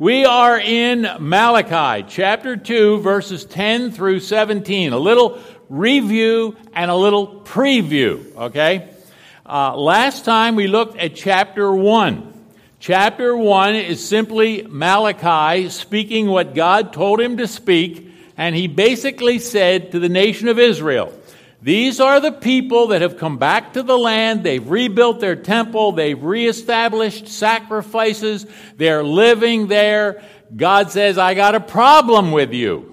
We are in Malachi, chapter 2, verses 10 through 17. A little review and a little preview, okay? Uh, last time we looked at chapter 1. Chapter 1 is simply Malachi speaking what God told him to speak, and he basically said to the nation of Israel, these are the people that have come back to the land. They've rebuilt their temple. They've reestablished sacrifices. They're living there. God says, I got a problem with you.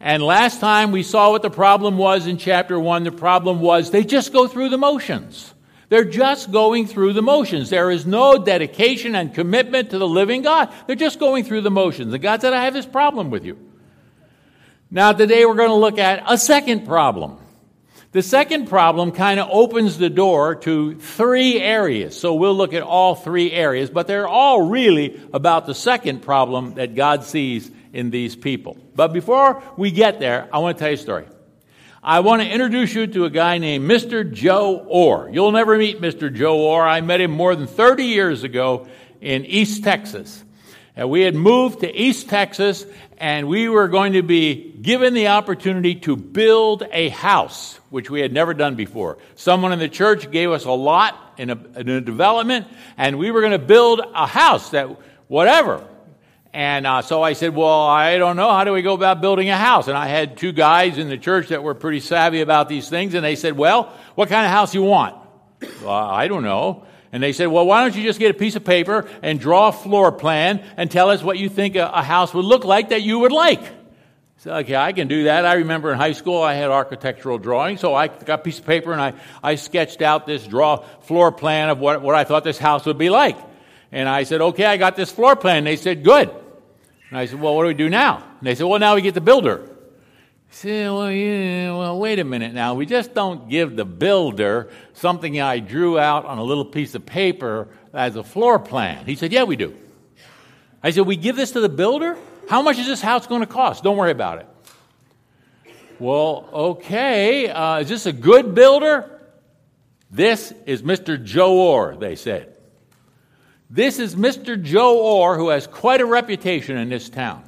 And last time we saw what the problem was in chapter 1. The problem was they just go through the motions. They're just going through the motions. There is no dedication and commitment to the living God. They're just going through the motions. And God said, I have this problem with you. Now, today we're going to look at a second problem. The second problem kind of opens the door to three areas. So we'll look at all three areas, but they're all really about the second problem that God sees in these people. But before we get there, I want to tell you a story. I want to introduce you to a guy named Mr. Joe Orr. You'll never meet Mr. Joe Orr. I met him more than 30 years ago in East Texas. And we had moved to East Texas and we were going to be given the opportunity to build a house, which we had never done before. Someone in the church gave us a lot in a, in a development, and we were going to build a house that, whatever. And uh, so I said, Well, I don't know. How do we go about building a house? And I had two guys in the church that were pretty savvy about these things, and they said, Well, what kind of house you want? Well, I don't know. And they said, well, why don't you just get a piece of paper and draw a floor plan and tell us what you think a, a house would look like that you would like? So, okay, I can do that. I remember in high school I had architectural drawing, so I got a piece of paper and I, I sketched out this draw floor plan of what, what I thought this house would be like. And I said, okay, I got this floor plan. They said, good. And I said, well, what do we do now? And they said, well, now we get the builder. Say, well, yeah, well, wait a minute now. We just don't give the builder something I drew out on a little piece of paper as a floor plan. He said, yeah, we do. I said, we give this to the builder? How much is this house going to cost? Don't worry about it. Well, okay. Uh, is this a good builder? This is Mr. Joe Orr, they said. This is Mr. Joe Orr, who has quite a reputation in this town.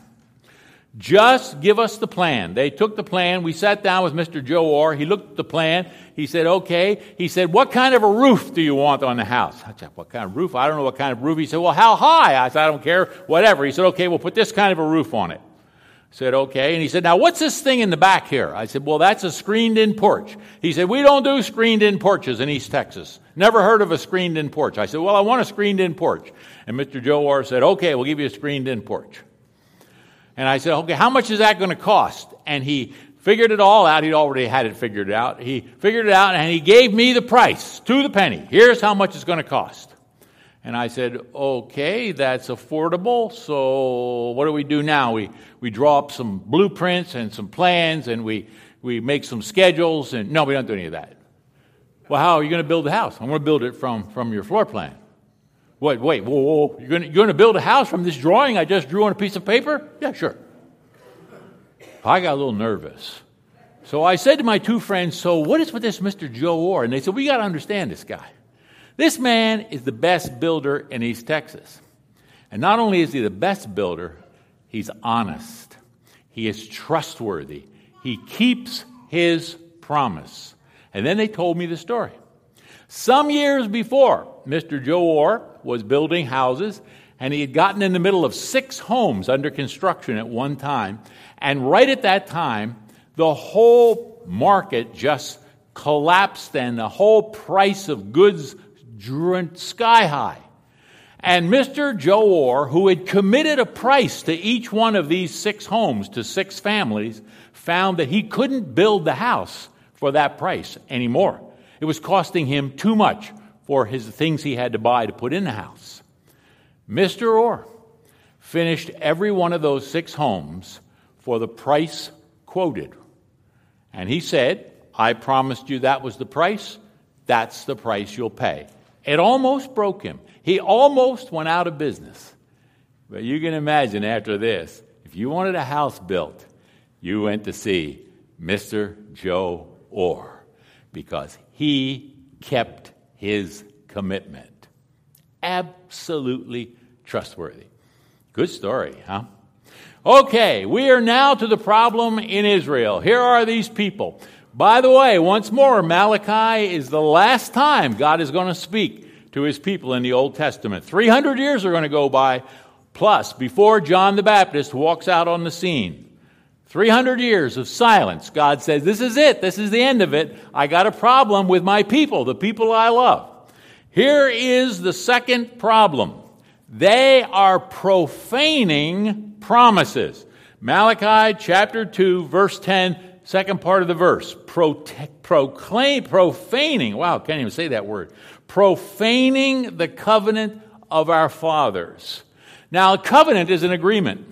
Just give us the plan. They took the plan. We sat down with Mr. Joe Orr. He looked at the plan. He said, okay. He said, what kind of a roof do you want on the house? I said, what kind of roof? I don't know what kind of roof. He said, well, how high? I said, I don't care. Whatever. He said, okay, we'll put this kind of a roof on it. I said, okay. And he said, now what's this thing in the back here? I said, well, that's a screened in porch. He said, we don't do screened in porches in East Texas. Never heard of a screened in porch. I said, well, I want a screened in porch. And Mr. Joe Orr said, okay, we'll give you a screened in porch. And I said, okay, how much is that going to cost? And he figured it all out. He'd already had it figured out. He figured it out and he gave me the price to the penny. Here's how much it's going to cost. And I said, okay, that's affordable. So what do we do now? We, we draw up some blueprints and some plans and we, we make some schedules. And no, we don't do any of that. Well, how are you going to build the house? I'm going to build it from, from your floor plan. Wait, wait, whoa, whoa. You're going, you're to build a house from this drawing I just drew on a piece of paper? Yeah, sure. I got a little nervous. So I said to my two friends, So what is with this Mr. Joe Orr? And they said, We got to understand this guy. This man is the best builder in East Texas. And not only is he the best builder, he's honest, he is trustworthy, he keeps his promise. And then they told me the story. Some years before, Mr. Joe Orr was building houses, and he had gotten in the middle of six homes under construction at one time. And right at that time, the whole market just collapsed and the whole price of goods went sky high. And Mr. Joe Orr, who had committed a price to each one of these six homes to six families, found that he couldn't build the house for that price anymore. It was costing him too much for his things he had to buy to put in the house. Mr. Orr finished every one of those six homes for the price quoted. And he said, I promised you that was the price. That's the price you'll pay. It almost broke him. He almost went out of business. But you can imagine after this, if you wanted a house built, you went to see Mr. Joe Orr because he kept his commitment. Absolutely trustworthy. Good story, huh? Okay, we are now to the problem in Israel. Here are these people. By the way, once more, Malachi is the last time God is going to speak to his people in the Old Testament. 300 years are going to go by, plus, before John the Baptist walks out on the scene. 300 years of silence. God says, This is it. This is the end of it. I got a problem with my people, the people I love. Here is the second problem they are profaning promises. Malachi chapter 2, verse 10, second part of the verse. proclaim, profaning. Wow, can't even say that word. Profaning the covenant of our fathers. Now, a covenant is an agreement.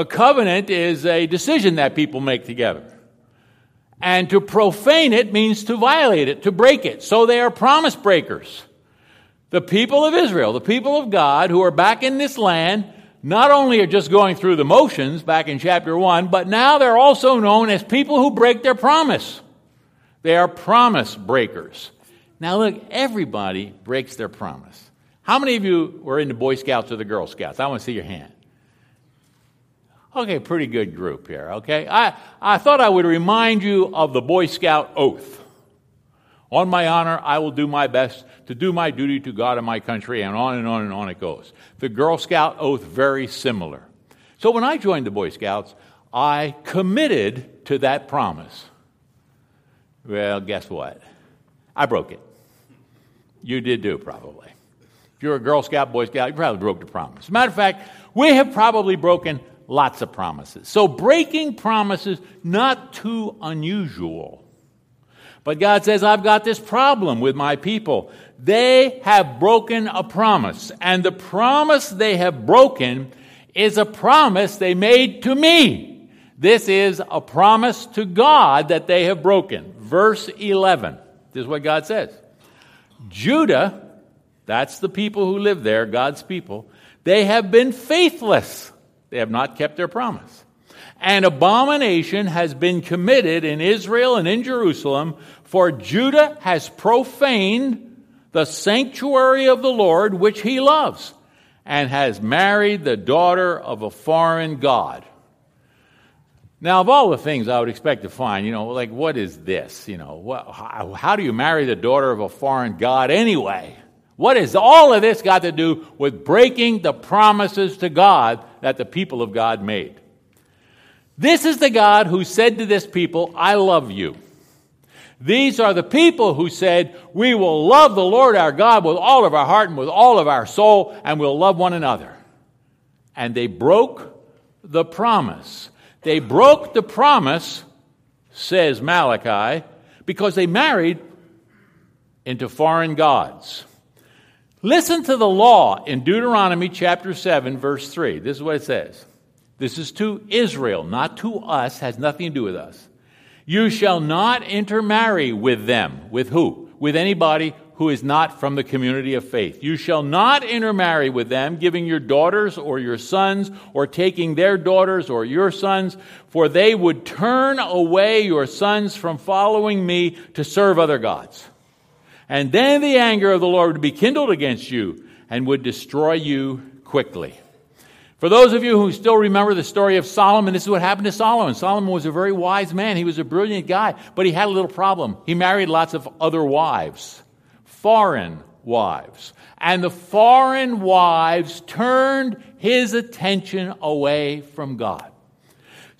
A covenant is a decision that people make together. And to profane it means to violate it, to break it. So they are promise breakers. The people of Israel, the people of God who are back in this land, not only are just going through the motions back in chapter 1, but now they're also known as people who break their promise. They are promise breakers. Now, look, everybody breaks their promise. How many of you were in the Boy Scouts or the Girl Scouts? I want to see your hand. Okay, pretty good group here, okay? I, I thought I would remind you of the Boy Scout oath. On my honor, I will do my best to do my duty to God and my country, and on and on and on it goes. The Girl Scout oath, very similar. So when I joined the Boy Scouts, I committed to that promise. Well, guess what? I broke it. You did too, probably. If you're a Girl Scout, Boy Scout, you probably broke the promise. As a matter of fact, we have probably broken lots of promises. So breaking promises, not too unusual. But God says, I've got this problem with my people. They have broken a promise. And the promise they have broken is a promise they made to me. This is a promise to God that they have broken. Verse 11. This is what God says. Judah, that's the people who live there, God's people, they have been faithless they have not kept their promise. An abomination has been committed in Israel and in Jerusalem, for Judah has profaned the sanctuary of the Lord which he loves, and has married the daughter of a foreign God. Now, of all the things I would expect to find, you know, like what is this? You know, how, how do you marry the daughter of a foreign God anyway? What has all of this got to do with breaking the promises to God that the people of God made? This is the God who said to this people, I love you. These are the people who said, We will love the Lord our God with all of our heart and with all of our soul, and we'll love one another. And they broke the promise. They broke the promise, says Malachi, because they married into foreign gods. Listen to the law in Deuteronomy chapter 7, verse 3. This is what it says. This is to Israel, not to us, has nothing to do with us. You shall not intermarry with them. With who? With anybody who is not from the community of faith. You shall not intermarry with them, giving your daughters or your sons, or taking their daughters or your sons, for they would turn away your sons from following me to serve other gods. And then the anger of the Lord would be kindled against you and would destroy you quickly. For those of you who still remember the story of Solomon, this is what happened to Solomon. Solomon was a very wise man. He was a brilliant guy, but he had a little problem. He married lots of other wives, foreign wives. And the foreign wives turned his attention away from God.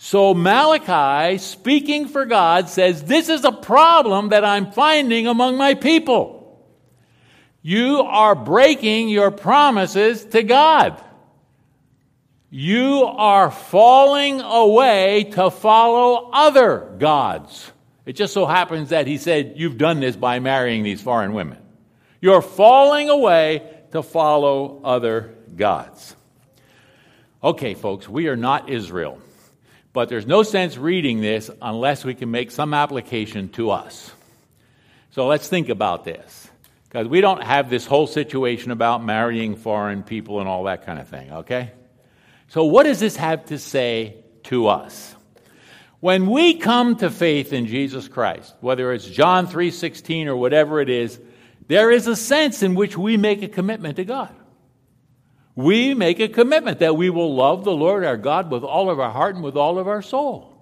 So Malachi, speaking for God, says, This is a problem that I'm finding among my people. You are breaking your promises to God. You are falling away to follow other gods. It just so happens that he said, You've done this by marrying these foreign women. You're falling away to follow other gods. Okay, folks, we are not Israel. But there's no sense reading this unless we can make some application to us. So let's think about this. Because we don't have this whole situation about marrying foreign people and all that kind of thing, okay? So what does this have to say to us? When we come to faith in Jesus Christ, whether it's John 3:16 or whatever it is, there is a sense in which we make a commitment to God. We make a commitment that we will love the Lord our God with all of our heart and with all of our soul.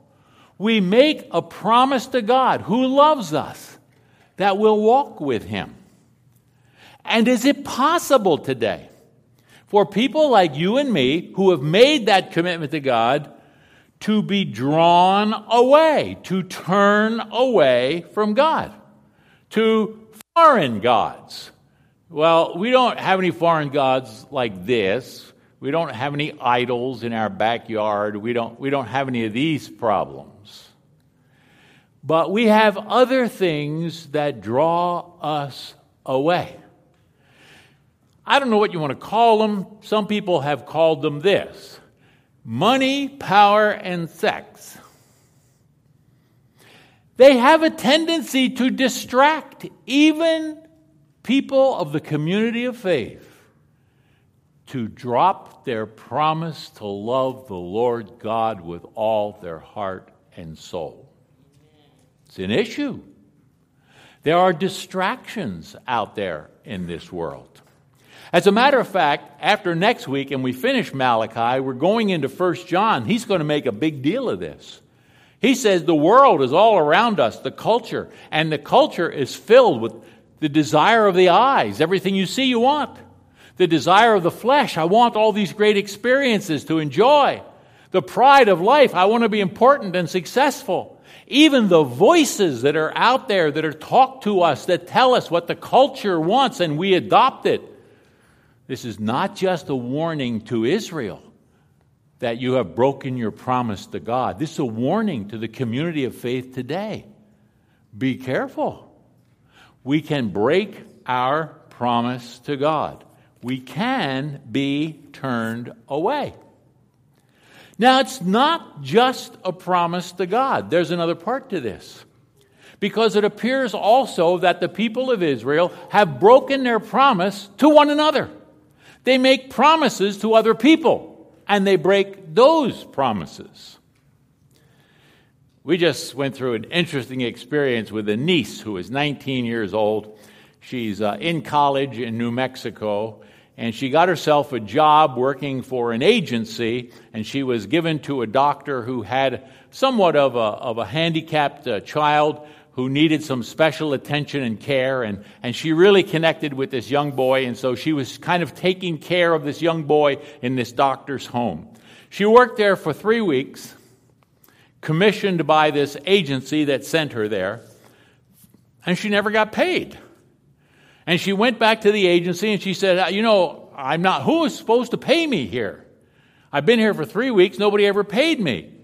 We make a promise to God who loves us that we'll walk with Him. And is it possible today for people like you and me who have made that commitment to God to be drawn away, to turn away from God, to foreign gods? Well, we don't have any foreign gods like this. We don't have any idols in our backyard. We don't, we don't have any of these problems. But we have other things that draw us away. I don't know what you want to call them. Some people have called them this money, power, and sex. They have a tendency to distract even people of the community of faith to drop their promise to love the Lord God with all their heart and soul. It's an issue. There are distractions out there in this world. As a matter of fact, after next week and we finish Malachi, we're going into 1 John. He's going to make a big deal of this. He says the world is all around us, the culture, and the culture is filled with the desire of the eyes, everything you see, you want. The desire of the flesh, I want all these great experiences to enjoy. The pride of life, I want to be important and successful. Even the voices that are out there that are talked to us that tell us what the culture wants and we adopt it. This is not just a warning to Israel that you have broken your promise to God. This is a warning to the community of faith today. Be careful we can break our promise to God. We can be turned away. Now, it's not just a promise to God, there's another part to this. Because it appears also that the people of Israel have broken their promise to one another. They make promises to other people, and they break those promises. We just went through an interesting experience with a niece who is 19 years old. She's uh, in college in New Mexico, and she got herself a job working for an agency, and she was given to a doctor who had somewhat of a, of a handicapped uh, child who needed some special attention and care, and, and she really connected with this young boy, and so she was kind of taking care of this young boy in this doctor's home. She worked there for three weeks commissioned by this agency that sent her there, and she never got paid. And she went back to the agency and she said, You know, I'm not, who is supposed to pay me here? I've been here for three weeks, nobody ever paid me.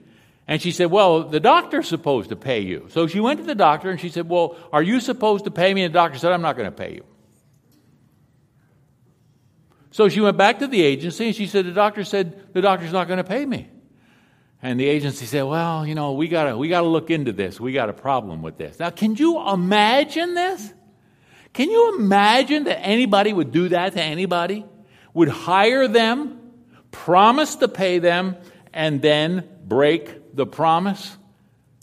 And she said, Well, the doctor's supposed to pay you. So she went to the doctor and she said, Well, are you supposed to pay me? And the doctor said, I'm not going to pay you. So she went back to the agency and she said, The doctor said, The doctor's not going to pay me. And the agency said, Well, you know, we got to we got to look into this. We got a problem with this. Now, can you imagine this? Can you imagine that anybody would do that to anybody? Would hire them, promise to pay them, and then break the promise?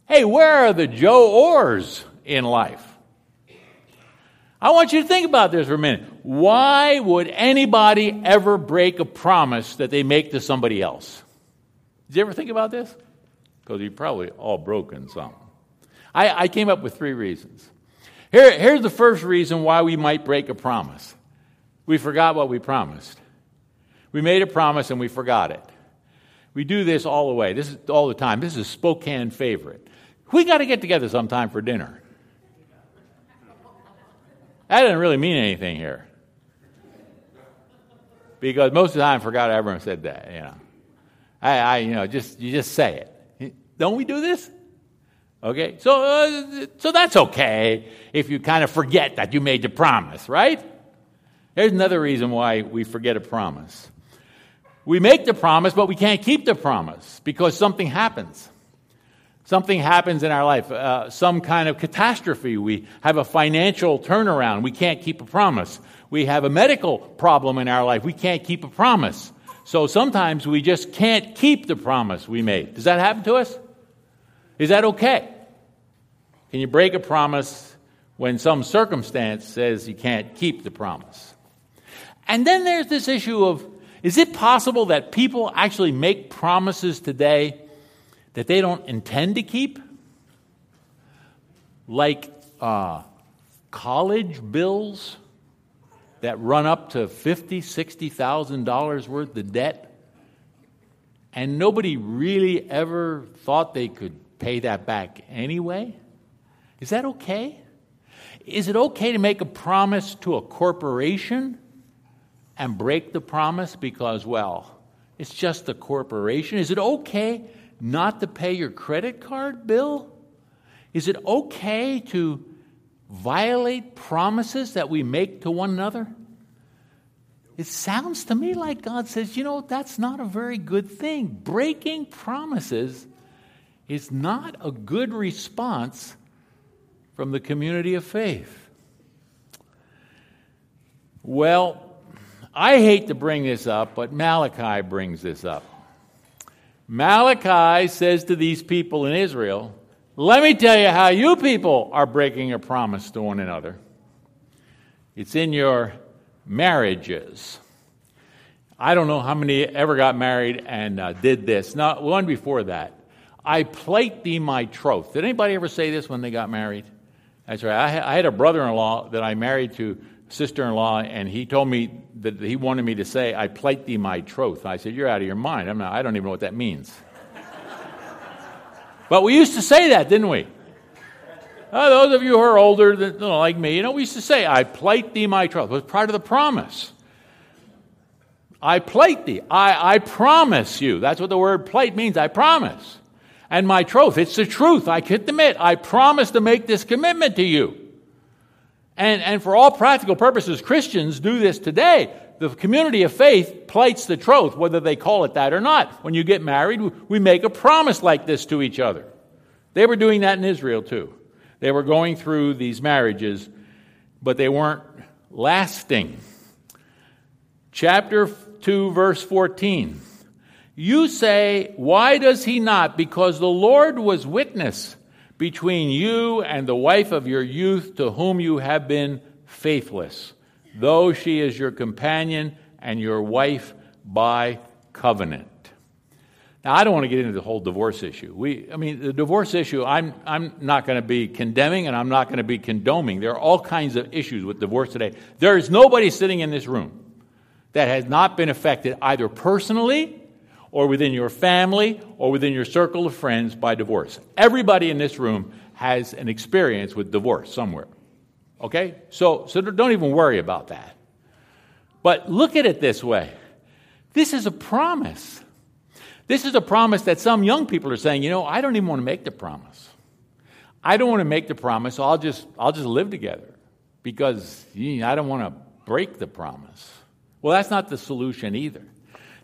Hey, where are the Joe Orrs in life? I want you to think about this for a minute. Why would anybody ever break a promise that they make to somebody else? Did you ever think about this? Because you've probably all broken some. I, I came up with three reasons. Here, here's the first reason why we might break a promise we forgot what we promised. We made a promise and we forgot it. We do this all the way. This is all the time. This is Spokane favorite. We got to get together sometime for dinner. That doesn't really mean anything here. Because most of the time I forgot I ever said that, you know. I, I, you know, just you just say it. Don't we do this? Okay, so uh, so that's okay if you kind of forget that you made the promise, right? There's another reason why we forget a promise. We make the promise, but we can't keep the promise because something happens. Something happens in our life, uh, some kind of catastrophe. We have a financial turnaround. We can't keep a promise. We have a medical problem in our life. We can't keep a promise. So sometimes we just can't keep the promise we made. Does that happen to us? Is that okay? Can you break a promise when some circumstance says you can't keep the promise? And then there's this issue of Is it possible that people actually make promises today that they don't intend to keep? Like uh, college bills that run up to fifty, sixty thousand dollars worth of debt, and nobody really ever thought they could pay that back anyway. Is that okay? Is it okay to make a promise to a corporation and break the promise because, well, it's just a corporation? Is it okay not to pay your credit card bill? Is it okay to violate promises that we make to one another? It sounds to me like God says, you know, that's not a very good thing. Breaking promises is not a good response from the community of faith. Well, I hate to bring this up, but Malachi brings this up. Malachi says to these people in Israel, Let me tell you how you people are breaking a promise to one another. It's in your marriages. I don't know how many ever got married and uh, did this. Not one before that. I plate thee my troth. Did anybody ever say this when they got married? That's right. I, I had a brother in law that I married to sister in law, and he told me that he wanted me to say, I plight thee my troth. I said, You're out of your mind. I'm not, I don't even know what that means. But we used to say that, didn't we? Uh, those of you who are older, that, you know, like me, you know, we used to say, I plight thee my troth. It was part of the promise. I plight thee. I, I promise you. That's what the word plight means. I promise. And my troth, it's the truth. I can admit, I promise to make this commitment to you. And, and for all practical purposes, Christians do this today. The community of faith plights the troth, whether they call it that or not. When you get married, we make a promise like this to each other. They were doing that in Israel too. They were going through these marriages, but they weren't lasting. Chapter 2, verse 14. You say, Why does he not? Because the Lord was witness between you and the wife of your youth to whom you have been faithless, though she is your companion and your wife by covenant. Now, I don't want to get into the whole divorce issue. We, I mean, the divorce issue, I'm, I'm not going to be condemning and I'm not going to be condoning. There are all kinds of issues with divorce today. There is nobody sitting in this room that has not been affected either personally or within your family or within your circle of friends by divorce. Everybody in this room has an experience with divorce somewhere. Okay? So, so don't even worry about that. But look at it this way this is a promise. This is a promise that some young people are saying, you know, I don't even want to make the promise. I don't want to make the promise, I'll just, I'll just live together because you know, I don't want to break the promise. Well, that's not the solution either.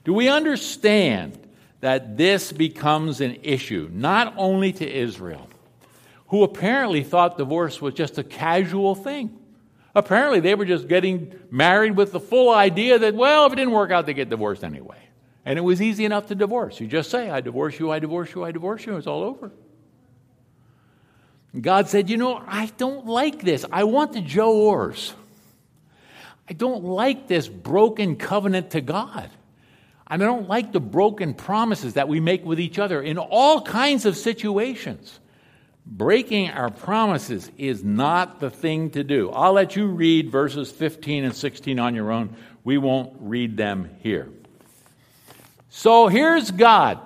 Do we understand that this becomes an issue, not only to Israel, who apparently thought divorce was just a casual thing? Apparently, they were just getting married with the full idea that, well, if it didn't work out, they get divorced anyway. And it was easy enough to divorce. You just say, I divorce you, I divorce you, I divorce you, and it's all over. God said, You know, I don't like this. I want the Joe Orrs. I don't like this broken covenant to God. I don't like the broken promises that we make with each other in all kinds of situations. Breaking our promises is not the thing to do. I'll let you read verses 15 and 16 on your own. We won't read them here. So here's God.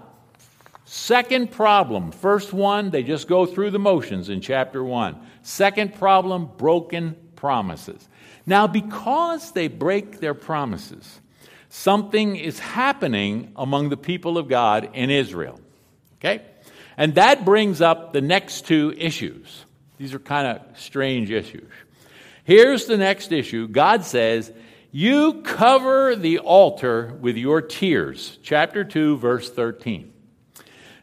Second problem. First one, they just go through the motions in chapter 1. Second problem, broken promises. Now, because they break their promises, something is happening among the people of God in Israel. Okay? And that brings up the next two issues. These are kind of strange issues. Here's the next issue God says, You cover the altar with your tears. Chapter 2, verse 13.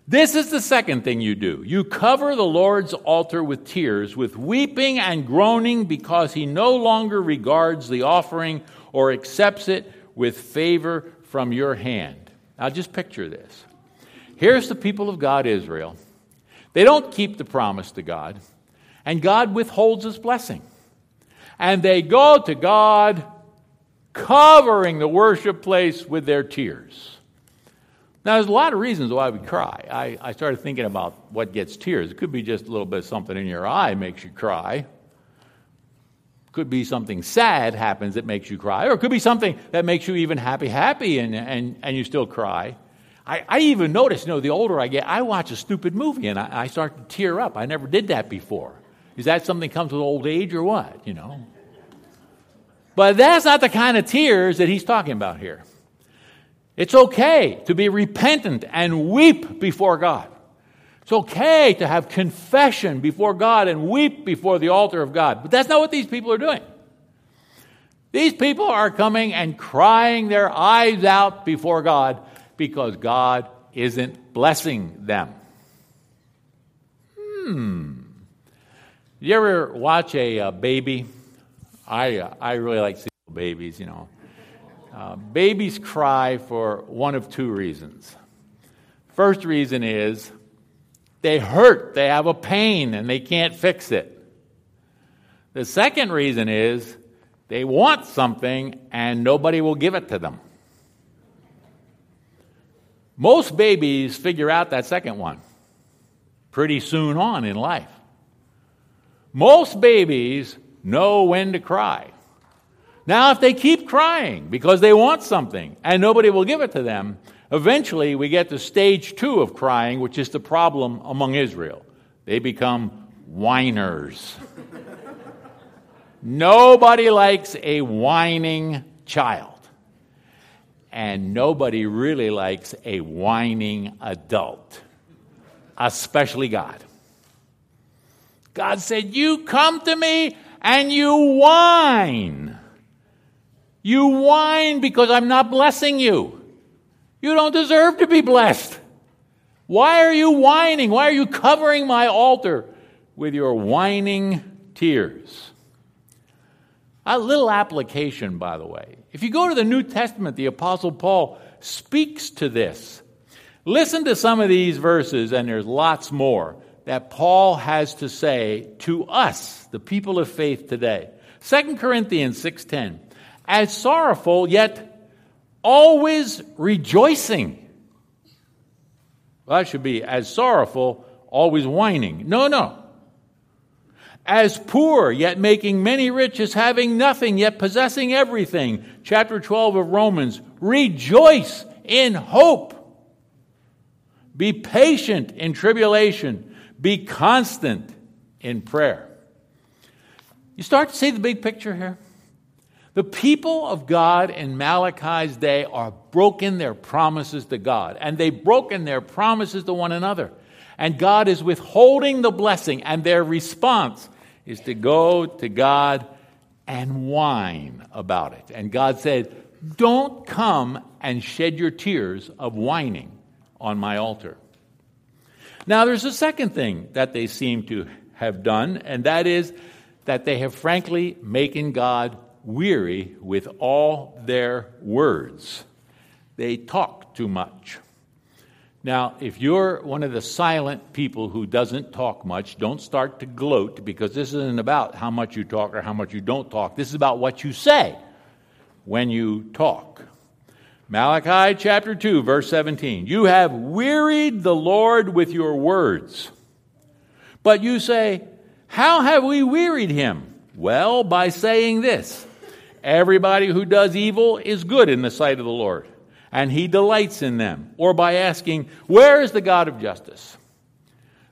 This is the second thing you do. You cover the Lord's altar with tears, with weeping and groaning, because he no longer regards the offering or accepts it with favor from your hand. Now, just picture this. Here's the people of God, Israel. They don't keep the promise to God, and God withholds his blessing. And they go to God covering the worship place with their tears. Now, there's a lot of reasons why we cry. I, I started thinking about what gets tears. It could be just a little bit of something in your eye makes you cry. Could be something sad happens that makes you cry, or it could be something that makes you even happy, happy, and, and, and you still cry. I, I even notice, you know, the older I get, I watch a stupid movie and I, I start to tear up. I never did that before. Is that something that comes with old age or what? You know? But that's not the kind of tears that he's talking about here. It's okay to be repentant and weep before God. It's okay to have confession before God and weep before the altar of God. But that's not what these people are doing. These people are coming and crying their eyes out before God because God isn't blessing them. Hmm. You ever watch a, a baby? I, uh, I really like seeing babies, you know. Uh, babies cry for one of two reasons. First reason is they hurt, they have a pain, and they can't fix it. The second reason is they want something and nobody will give it to them. Most babies figure out that second one pretty soon on in life. Most babies know when to cry. Now, if they keep crying because they want something and nobody will give it to them, eventually we get to stage two of crying, which is the problem among Israel. They become whiners. nobody likes a whining child. And nobody really likes a whining adult, especially God. God said, You come to me and you whine. You whine because I'm not blessing you. You don't deserve to be blessed. Why are you whining? Why are you covering my altar with your whining tears? A little application, by the way. If you go to the New Testament, the Apostle Paul speaks to this. Listen to some of these verses, and there's lots more that Paul has to say to us, the people of faith today. 2 Corinthians 6:10 as sorrowful, yet always rejoicing. Well, that should be as sorrowful, always whining. No, no. As poor, yet making many rich, as having nothing, yet possessing everything. Chapter 12 of Romans. Rejoice in hope. Be patient in tribulation. Be constant in prayer. You start to see the big picture here? The people of God in Malachi's day are broken their promises to God, and they've broken their promises to one another. And God is withholding the blessing, and their response is to go to God and whine about it. And God said, Don't come and shed your tears of whining on my altar. Now, there's a second thing that they seem to have done, and that is that they have frankly making God weary with all their words. They talk too much. Now, if you're one of the silent people who doesn't talk much, don't start to gloat because this isn't about how much you talk or how much you don't talk. This is about what you say when you talk. Malachi chapter 2, verse 17. You have wearied the Lord with your words. But you say, How have we wearied him? Well, by saying this Everybody who does evil is good in the sight of the Lord, and he delights in them. Or by asking, Where is the God of justice?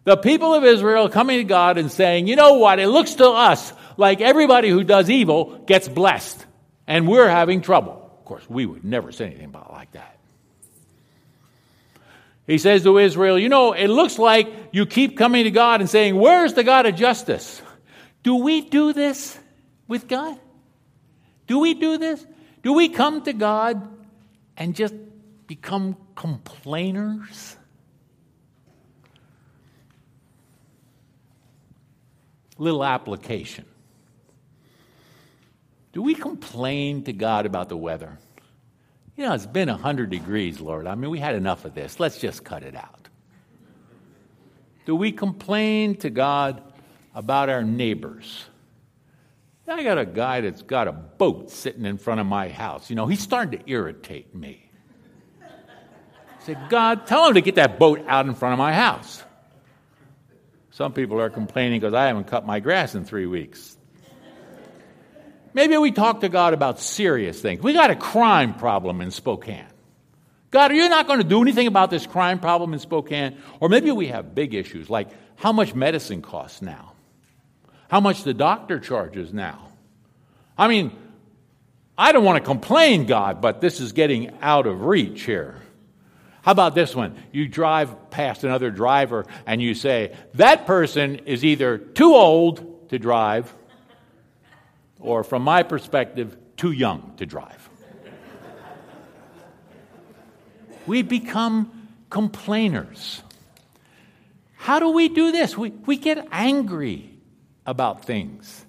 The people of Israel coming to God and saying, You know what? It looks to us like everybody who does evil gets blessed, and we're having trouble. Of course, we would never say anything about like that. He says to Israel, You know, it looks like you keep coming to God and saying, Where's the God of justice? Do we do this with God? Do we do this? Do we come to God and just become complainers? Little application. Do we complain to God about the weather? You know, it's been 100 degrees, Lord. I mean, we had enough of this. Let's just cut it out. Do we complain to God about our neighbors? I got a guy that's got a boat sitting in front of my house. You know, he's starting to irritate me. I said, God, tell him to get that boat out in front of my house. Some people are complaining because I haven't cut my grass in three weeks. Maybe we talk to God about serious things. We got a crime problem in Spokane. God, are you not going to do anything about this crime problem in Spokane? Or maybe we have big issues like how much medicine costs now, how much the doctor charges now. I mean, I don't want to complain, God, but this is getting out of reach here. How about this one? You drive past another driver and you say, that person is either too old to drive, or from my perspective, too young to drive. we become complainers. How do we do this? We, we get angry about things.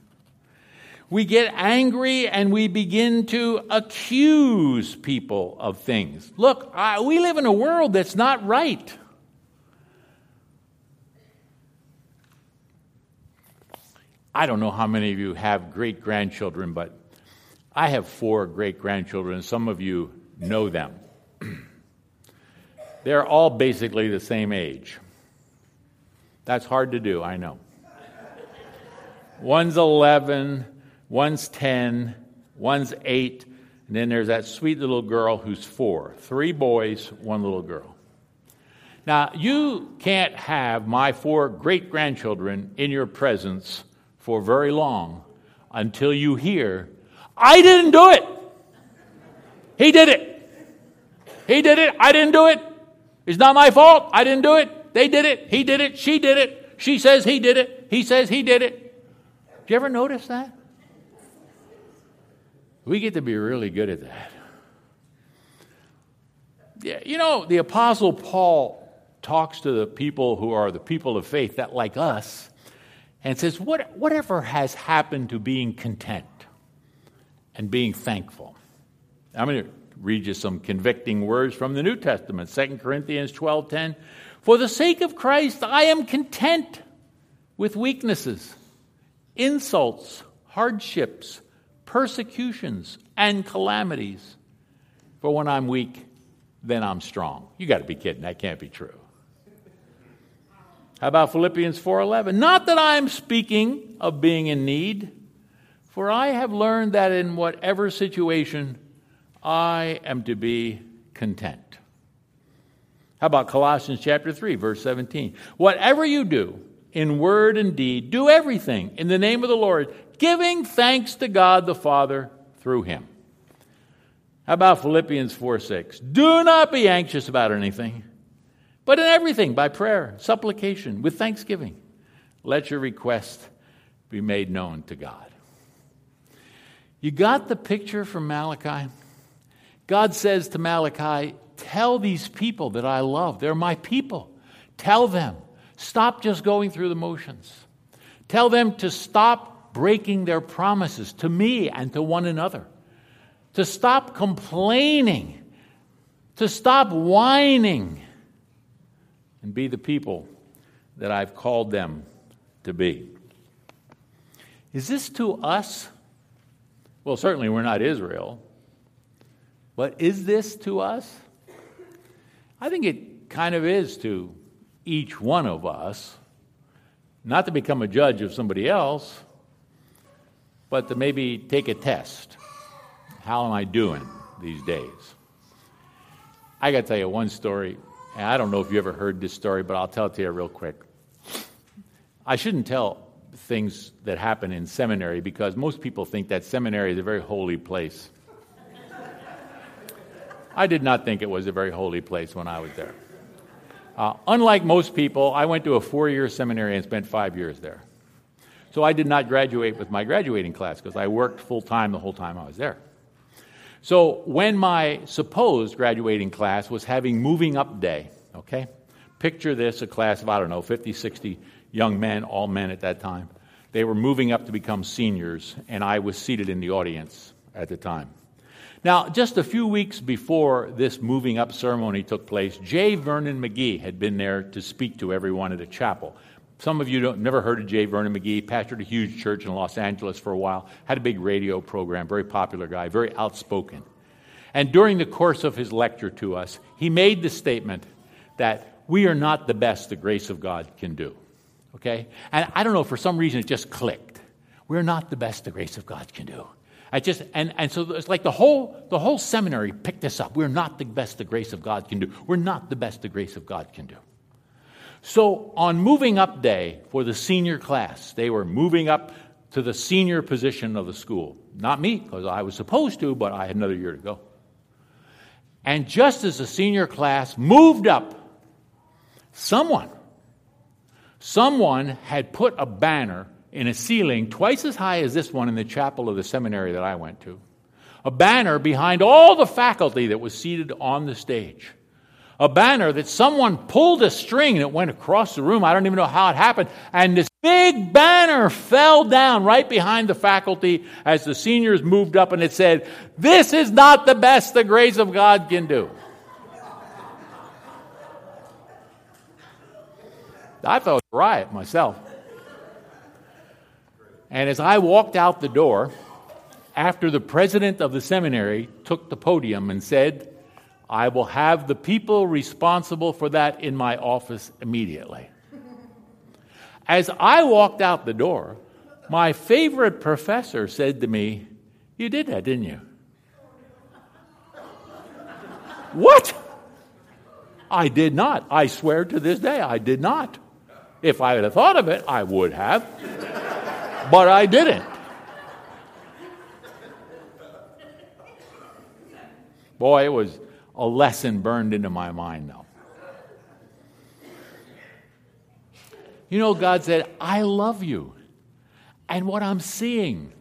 We get angry and we begin to accuse people of things. Look, I, we live in a world that's not right. I don't know how many of you have great grandchildren, but I have four great grandchildren. Some of you know them. They're all basically the same age. That's hard to do, I know. One's 11, one's 10, one's 8, and then there's that sweet little girl who's 4. Three boys, one little girl. Now, you can't have my four great grandchildren in your presence for very long until you hear, I didn't do it. He did it. He did it. I didn't do it. It's not my fault. I didn't do it. They did it. He did it. She did it. She says he did it. He says he did it. Do you ever notice that? We get to be really good at that. Yeah, you know, the Apostle Paul talks to the people who are the people of faith that like us and says, what, whatever has happened to being content and being thankful. I'm going to read you some convicting words from the New Testament, 2 Corinthians 12:10. For the sake of Christ, I am content with weaknesses, insults, hardships, persecutions, and calamities. For when I'm weak, then I'm strong. You got to be kidding. That can't be true. How about Philippians 4:11? Not that I am speaking of being in need, for I have learned that in whatever situation I am to be content. How about Colossians chapter 3 verse 17? Whatever you do in word and deed, do everything in the name of the Lord, giving thanks to God the Father through him. How about Philippians 4 6? Do not be anxious about anything, but in everything, by prayer, supplication, with thanksgiving, let your request be made known to God. You got the picture from Malachi? God says to Malachi, Tell these people that I love. They're my people. Tell them. Stop just going through the motions. Tell them to stop breaking their promises to me and to one another. To stop complaining. To stop whining. And be the people that I've called them to be. Is this to us? Well, certainly we're not Israel. But is this to us? I think it kind of is to each one of us, not to become a judge of somebody else, but to maybe take a test. How am I doing these days? I got to tell you one story, and I don't know if you ever heard this story, but I'll tell it to you real quick. I shouldn't tell things that happen in seminary because most people think that seminary is a very holy place. I did not think it was a very holy place when I was there. Uh, unlike most people, I went to a four year seminary and spent five years there. So I did not graduate with my graduating class because I worked full time the whole time I was there. So when my supposed graduating class was having moving up day, okay, picture this a class of, I don't know, 50, 60 young men, all men at that time. They were moving up to become seniors, and I was seated in the audience at the time. Now, just a few weeks before this moving up ceremony took place, J. Vernon McGee had been there to speak to everyone at a chapel. some of you don't, never heard of J. Vernon McGee, pastored a huge church in Los Angeles for a while, had a big radio program, very popular guy, very outspoken. And during the course of his lecture to us, he made the statement that we are not the best the grace of God can do. Okay? And I don't know, for some reason it just clicked. We're not the best the grace of God can do. I just and, and so it's like the whole the whole seminary picked this up. We're not the best the grace of God can do. We're not the best the grace of God can do. So on moving up day for the senior class, they were moving up to the senior position of the school. Not me, because I was supposed to, but I had another year to go. And just as the senior class moved up, someone, someone had put a banner in a ceiling twice as high as this one in the chapel of the seminary that I went to. A banner behind all the faculty that was seated on the stage a banner that someone pulled a string that went across the room. I don't even know how it happened. And this big banner fell down right behind the faculty as the seniors moved up and it said, This is not the best the grace of God can do. I thought a riot myself. And as I walked out the door, after the president of the seminary took the podium and said, I will have the people responsible for that in my office immediately. As I walked out the door, my favorite professor said to me, You did that, didn't you? what? I did not. I swear to this day, I did not. If I had thought of it, I would have. But I didn't. Boy, it was a lesson burned into my mind, though. You know, God said, I love you. And what I'm seeing,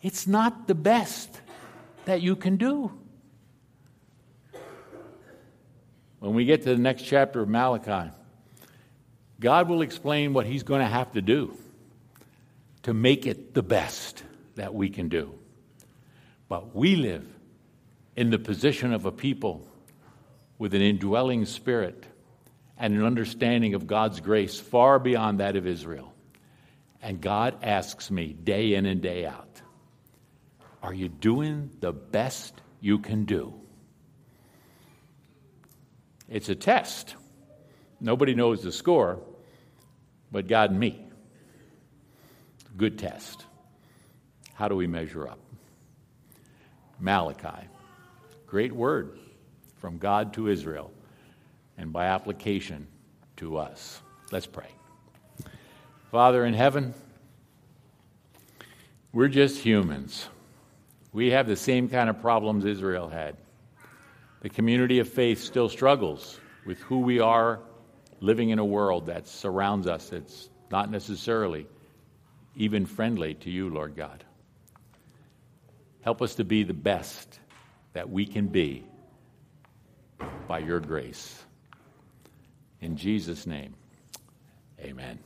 it's not the best that you can do. When we get to the next chapter of Malachi, God will explain what He's going to have to do to make it the best that we can do. But we live in the position of a people with an indwelling spirit and an understanding of God's grace far beyond that of Israel. And God asks me day in and day out Are you doing the best you can do? It's a test. Nobody knows the score but God and me. Good test. How do we measure up? Malachi. Great word from God to Israel and by application to us. Let's pray. Father in heaven, we're just humans. We have the same kind of problems Israel had. The community of faith still struggles with who we are living in a world that surrounds us that's not necessarily even friendly to you, Lord God. Help us to be the best that we can be by your grace. In Jesus' name, amen.